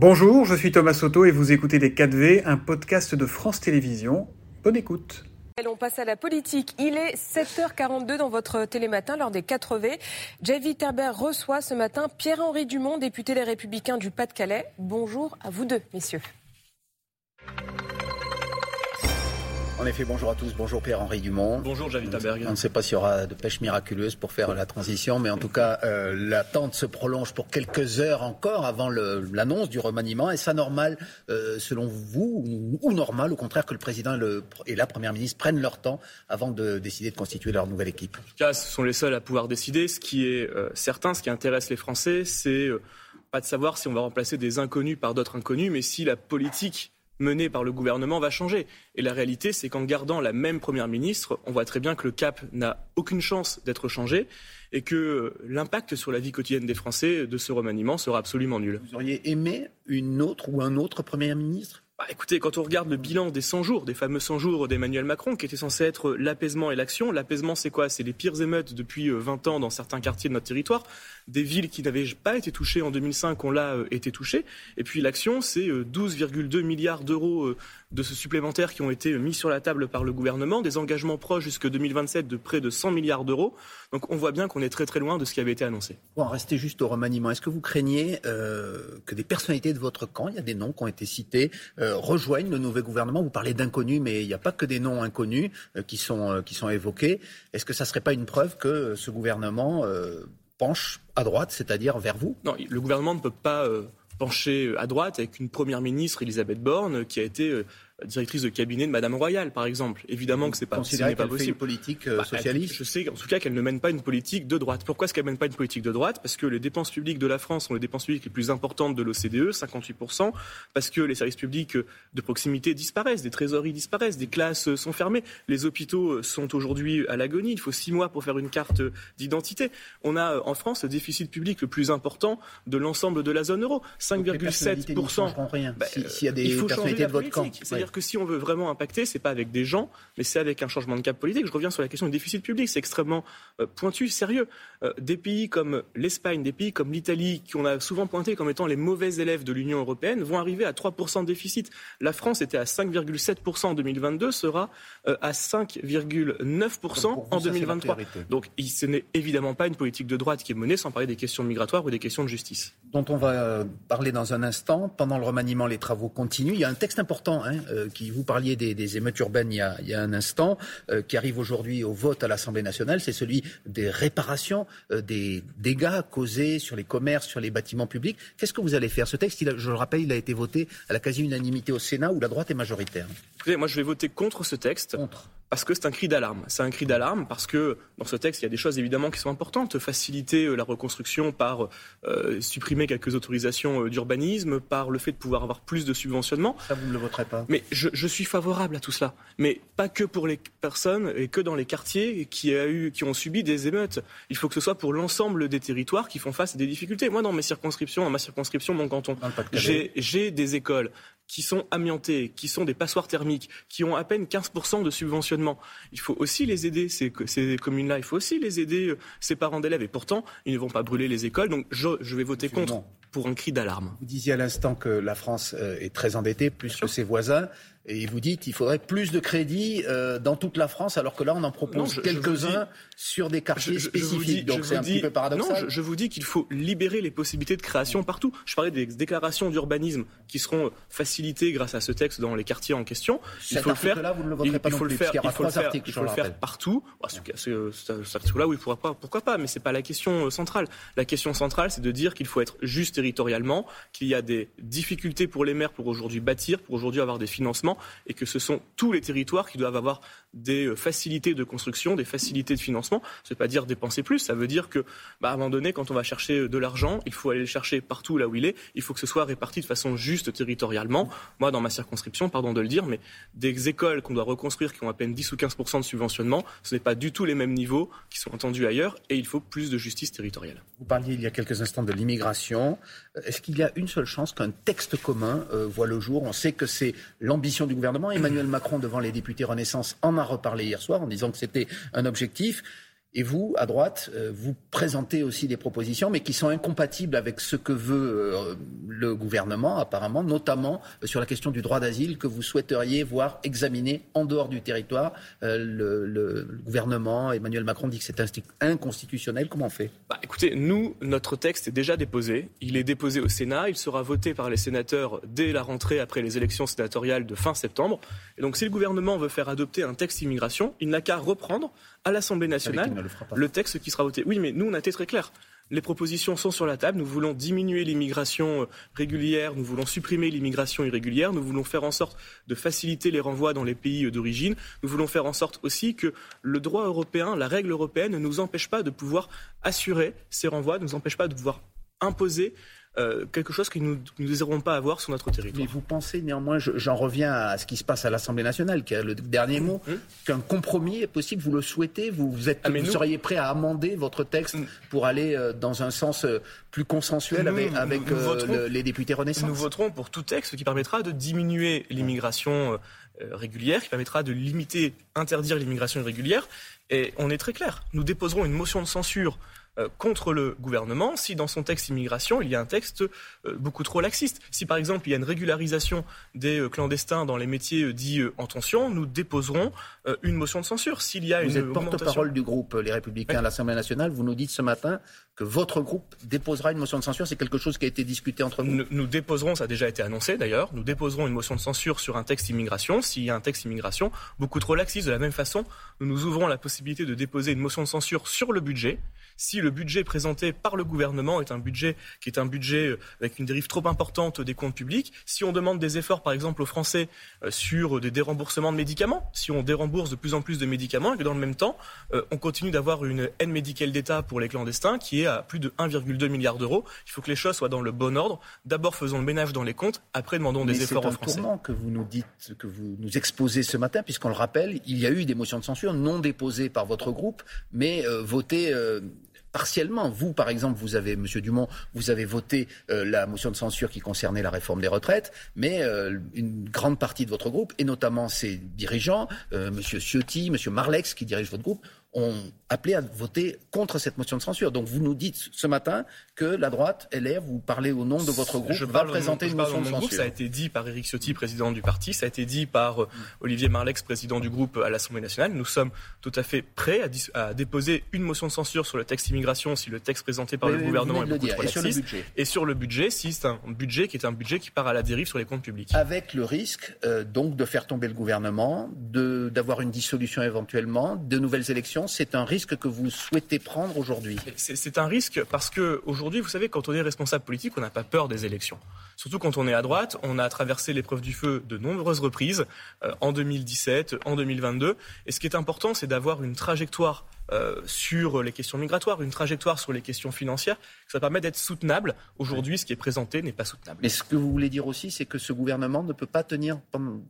Bonjour, je suis Thomas Soto et vous écoutez Les 4V, un podcast de France Télévisions. Bonne écoute. On passe à la politique. Il est 7h42 dans votre télématin lors des 4V. Javi Terber reçoit ce matin Pierre-Henri Dumont, député des Républicains du Pas-de-Calais. Bonjour à vous deux, messieurs. En effet, bonjour à tous. Bonjour Pierre-Henri Dumont. Bonjour Javi Taberg. On ne sait pas s'il y aura de pêche miraculeuse pour faire la transition, mais en tout cas, euh, l'attente se prolonge pour quelques heures encore avant l'annonce du remaniement. Est-ce normal, euh, selon vous, ou, normal, au contraire, que le président et, le, et, la première ministre prennent leur temps avant de décider de constituer leur nouvelle équipe? En tout cas, ce sont les seuls à pouvoir décider. Ce qui est euh, certain, ce qui intéresse les Français, c'est pas de savoir si on va remplacer des inconnus par d'autres inconnus, mais si la politique menée par le gouvernement va changer. Et la réalité, c'est qu'en gardant la même Première ministre, on voit très bien que le cap n'a aucune chance d'être changé et que l'impact sur la vie quotidienne des Français de ce remaniement sera absolument nul. Vous auriez aimé une autre ou un autre Premier ministre? Bah, écoutez, quand on regarde le bilan des 100 jours, des fameux 100 jours d'Emmanuel Macron, qui était censé être l'apaisement et l'action, l'apaisement c'est quoi? C'est les pires émeutes depuis 20 euh, ans dans certains quartiers de notre territoire, des villes qui n'avaient pas été touchées en 2005 ont là euh, été touchées, et puis l'action c'est 12,2 euh, milliards d'euros de ce supplémentaire qui ont été mis sur la table par le gouvernement, des engagements proches jusque 2027 de près de 100 milliards d'euros. Donc on voit bien qu'on est très très loin de ce qui avait été annoncé. Bon, restez juste au remaniement. Est-ce que vous craignez euh, que des personnalités de votre camp, il y a des noms qui ont été cités, euh, rejoignent le nouveau gouvernement? Vous parlez d'inconnus, mais il n'y a pas que des noms inconnus euh, qui, sont, qui sont évoqués. Est-ce que ça ne serait pas une preuve que ce gouvernement penche à droite, c'est-à-dire vers vous? Non, le gouvernement ne peut pas pencher à droite avec une première ministre, Elisabeth Borne, qui a été euh, directrice de cabinet de Madame Royal, par exemple. Évidemment que c'est pas, ce n'est pas possible. Fait une politique euh, bah, socialiste. je sais, en tout cas, qu'elle ne mène pas une politique de droite. Pourquoi est-ce qu'elle ne mène pas une politique de droite? Parce que les dépenses publiques de la France sont les dépenses publiques les plus importantes de l'OCDE, 58 parce que les services publics de proximité disparaissent, des trésoreries disparaissent, des classes sont fermées, les hôpitaux sont aujourd'hui à l'agonie. Il faut six mois pour faire une carte d'identité. On a en France le déficit public le plus important de l'ensemble de la zone euro, 5,7 bah, S'il y a des il faut personnalités de votre camp que si on veut vraiment impacter, c'est pas avec des gens, mais c'est avec un changement de cap politique. Je reviens sur la question du déficit public, c'est extrêmement euh, pointu, sérieux. Euh, des pays comme l'Espagne, des pays comme l'Italie, qu'on a souvent pointé comme étant les mauvais élèves de l'Union européenne, vont arriver à 3% de déficit. La France était à 5,7% en 2022, sera euh, à 5,9% en 2023. Donc ce n'est évidemment pas une politique de droite qui est menée sans parler des questions migratoires ou des questions de justice. Dont on va parler dans un instant. Pendant le remaniement, les travaux continuent. Il y a un texte important hein, euh, qui vous parliez des, émeutes urbaines il y a, un instant, euh, qui arrive aujourd'hui au vote à l'Assemblée nationale, c'est celui des réparations euh, des dégâts causés sur les commerces, sur les bâtiments publics. Qu'est-ce que vous allez faire? Ce texte, je le rappelle, il a été voté à la quasi-unanimité au Sénat où la droite est majoritaire. Écoutez, moi je vais voter contre ce texte. Contre parce que c'est un cri d'alarme. C'est un cri d'alarme parce que dans ce texte, il y a des choses évidemment qui sont importantes. Faciliter euh, la reconstruction par euh, supprimer quelques autorisations euh, d'urbanisme, par le fait de pouvoir avoir plus de subventionnement. Ça, vous ne le voterez pas Mais je, je, suis favorable à tout cela. Mais pas que pour les personnes et que dans les quartiers qui, a eu, qui ont subi des émeutes. Il faut que ce soit pour l'ensemble des territoires qui font face à des difficultés. Moi, dans mes circonscriptions, dans ma circonscription, mon canton, j'ai des écoles qui sont amiantés, qui sont des passoires thermiques, qui ont à peine 15% de subventionnement. Il faut aussi les aider, ces, ces communes-là. Il faut aussi les aider, euh, ces parents d'élèves. Et pourtant, ils ne vont pas brûler les écoles. Donc, je, je vais voter contre pour un cri d'alarme. Vous disiez à l'instant que la France euh, est très endettée, plus que ses voisins. Et vous dites qu'il faudrait plus de crédits euh, dans toute la France, alors que là, on en propose quelques-uns sur des quartiers spécifiques. Donc c'est un petit peu paradoxal. Non, je, vous dis qu'il faut libérer les possibilités de création partout. Je parlais des déclarations d'urbanisme qui seront facilitées grâce à ce texte dans les quartiers en question. il faut le faire. Là, vous ne le voterez pas il, faut le faire. Il faut le faire. Il faut le faire partout. Bah, cet là oui, pourquoi pas, pourquoi pas. Mais c'est pas la question euh, centrale. La question centrale, c'est de dire qu'il faut être juste territorialement, qu'il y a des difficultés pour les maires pour aujourd'hui bâtir, pour aujourd'hui avoir des financements et que ce sont tous les territoires qui doivent avoir des euh, facilités de construction, des facilités de financement. Ça ne pas dire dépenser plus, ça veut dire que, bah, à un moment donné, quand on va chercher euh, de l'argent, il faut aller le chercher partout là où il est. Il faut que ce soit réparti de façon juste territorialement. Moi, dans ma circonscription, pardon de le dire, mais des écoles qu'on doit reconstruire qui ont à peine 10 ou 15% de subventionnement, ce n'est pas du tout les mêmes niveaux qui sont entendus ailleurs et il faut plus de justice territoriale. Vous parliez il y a quelques instants de l'immigration. Est-ce qu'il y a une seule chance qu'un texte commun euh, voit le jour? On sait que c'est l'ambition du gouvernement. Emmanuel Macron, devant les députés Renaissance, en a reparlé hier soir en disant que c'était un objectif. Et vous, à droite, euh, vous présentez aussi des propositions, mais qui sont incompatibles avec ce que veut euh, le gouvernement, apparemment, notamment euh, sur la question du droit d'asile que vous souhaiteriez voir examiné en dehors du territoire. le, gouvernement, Emmanuel Macron, dit que c'est inconstitutionnel. Comment on fait? Bah, Écoutez, nous, notre texte est déjà déposé. Il est déposé au Sénat. Il sera voté par les sénateurs dès la rentrée après les élections sénatoriales de fin septembre. Et donc, si le gouvernement veut faire adopter un texte immigration, il n'a qu'à reprendre à l'Assemblée nationale le, texte qui sera voté. Oui, mais nous, on a été très clair. Les propositions sont sur la table. Nous voulons diminuer l'immigration euh, régulière, nous voulons supprimer l'immigration irrégulière, nous voulons faire en sorte de faciliter les renvois dans les pays euh, d'origine. Nous voulons faire en sorte aussi que le droit européen, la règle européenne ne nous empêche pas de pouvoir assurer ces renvois, ne nous empêche pas de pouvoir imposer euh, quelque chose que nous ne désirons pas avoir sur notre territoire. Mais vous pensez néanmoins, j'en reviens à ce qui se passe à l'Assemblée nationale, qui a le dernier mot, hum. qu'un compromis est possible, vous le souhaitez, vous, êtes, ah, vous seriez prêt à amender votre texte hum. pour aller euh, dans un sens euh, plus consensuel avec, les députés Renaissance Nous voterons pour tout texte qui permettra de diminuer l'immigration régulière, qui permettra de limiter, interdire l'immigration irrégulière. Et on est très clair, nous déposerons une motion de censure contre le gouvernement si dans son texte immigration, il y a un texte euh, beaucoup trop laxiste. Si par exemple il y a une régularisation des euh, clandestins dans les métiers dits en tension, nous déposerons une motion de censure. S'il y a vous une êtes porte-parole du groupe Les Républicains à l'Assemblée nationale, vous nous dites ce matin que votre groupe déposera une motion de censure. C'est quelque chose qui a été discuté entre vous nous, déposerons, ça a déjà été annoncé d'ailleurs, nous déposerons une motion de censure sur un texte immigration s'il y a un texte immigration beaucoup trop laxiste. De la même façon, nous nous ouvrons la possibilité de déposer une motion de censure sur le budget si le budget présenté par le gouvernement est un budget qui est un budget euh, avec une dérive trop importante des comptes publics, si on demande des efforts, par exemple, aux Français euh, sur des déremboursements de médicaments, si on dérembourse de plus en plus de médicaments et que dans le même temps, euh, on continue d'avoir une aide médicale d'État pour les clandestins qui est à plus de 1,2 milliard d'euros, il faut que les choses soient dans le bon ordre. D'abord, faisons le ménage dans les comptes, après, demandons des efforts aux Français. C'est un tournant que vous nous dites, que vous nous exposez ce matin, puisqu'on le rappelle, il y a eu des motions de censure non déposées par votre groupe, mais votées partiellement. Vous, par exemple, vous avez, Monsieur Dumont, vous avez voté euh, la motion de censure qui concernait la réforme des retraites, mais euh, une grande partie de votre groupe, et notamment ses dirigeants, euh, Monsieur Ciotti, Monsieur Marlex, qui dirige votre groupe, ont appelé à voter contre cette motion de censure. Donc vous nous dites ce matin que la droite, LR, vous parlez au nom de votre groupe, je va présenter une motion de censure. Groupe, ça a été dit par Éric Ciotti, président du parti, ça a été dit par euh, Olivier Marlex, président du groupe à l'Assemblée nationale. Nous sommes tout à fait prêts à, déposer une motion de censure sur le texte immigration si le texte présenté par le gouvernement est beaucoup trop et sur, le budget. et sur le budget, si c'est un budget qui est un budget qui part à la dérive sur les comptes publics. Avec le risque euh, donc de faire tomber le gouvernement, d'avoir une dissolution éventuellement, de nouvelles élections, c'est un risque que vous souhaitez prendre aujourd'hui C'est un risque parce que aujourd'hui, vous savez, quand on est responsable politique, on n'a pas peur des élections. Surtout quand on est à droite, on a traversé l'épreuve du feu de nombreuses reprises, euh, en 2017, en 2022. Et ce qui est important, c'est d'avoir une trajectoire euh, sur les questions migratoires, une trajectoire sur les questions financières. Ça permet d'être soutenable. Aujourd'hui, ce qui est présenté n'est pas soutenable. Mais ce que vous voulez dire aussi, c'est que ce gouvernement ne peut pas tenir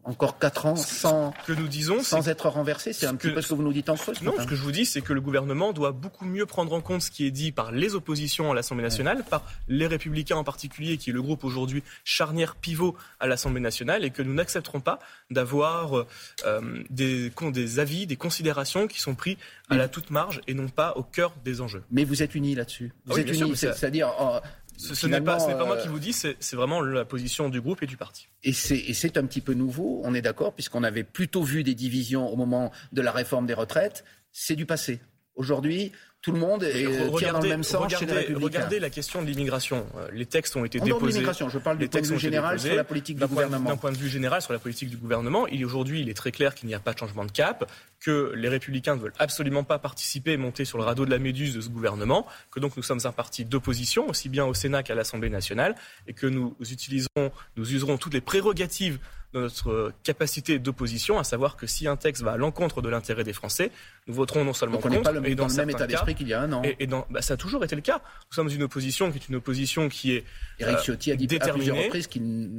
encore quatre ans sans, que nous disons, sans être renversé. C'est un petit peu ce que vous nous dites en creux. Non, ce que je vous dis, c'est que le gouvernement doit beaucoup mieux prendre en compte ce qui est dit par les oppositions à l'Assemblée nationale, par les Républicains en particulier, qui est le groupe aujourd'hui charnière pivot à l'Assemblée nationale, et que nous n'accepterons pas d'avoir euh, des, des avis, des considérations qui sont pris à la toute marge et non pas au cœur des enjeux. Mais vous êtes unis là-dessus. Vous ah êtes unis, c'est-à-dire. Oh, ce, n'est pas, moi qui euh, vous dis, c'est vraiment la position du groupe et du parti. Et c'est un petit peu nouveau, on est d'accord, puisqu'on avait plutôt vu des divisions au moment de la réforme des retraites. C'est du passé. Aujourd'hui, tout le monde est, regardez, dans le même sens regardez, Regardez la question de l'immigration. Euh, les textes ont été déposés. Je parle du point de vue général sur la politique du gouvernement. D'un point de vue général sur la politique du gouvernement, il aujourd'hui, il est très clair qu'il n'y a pas de changement de cap, que les Républicains ne veulent absolument pas participer et monter sur le radeau de la méduse de ce gouvernement, que donc nous sommes un parti d'opposition, aussi bien au Sénat qu'à l'Assemblée nationale, et que nous utiliserons, nous userons toutes les prérogatives de notre euh, capacité d'opposition, à savoir que si un texte va à l'encontre de l'intérêt des Français, nous voterons non seulement contre, pas le, mais dans, le même état d'esprit qu'il y a un an. Et, dans, bah, ça a toujours été le cas. Nous sommes une opposition qui est une opposition qui est Éric Ciotti a dit à plusieurs reprises que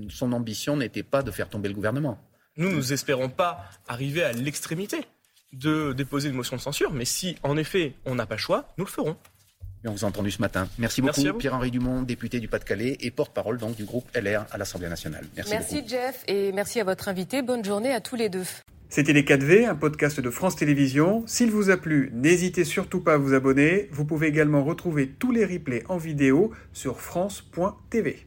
son ambition n'était pas de faire tomber le gouvernement. Nous, nous espérons pas arriver à l'extrémité de déposer une motion de censure, mais si en effet on n'a pas le choix, nous le ferons on vous a entendu ce matin. Merci beaucoup, Pierre-Henri Dumont, député du Pas-de-Calais et porte-parole donc du groupe LR à l'Assemblée nationale. Merci, merci. Jeff et merci à votre invité. Bonne journée à tous les deux. C'était Les 4V, un podcast de France Télévisions. S'il vous a plu, n'hésitez surtout pas à vous abonner. Vous pouvez également retrouver tous les replays en vidéo sur France.tv.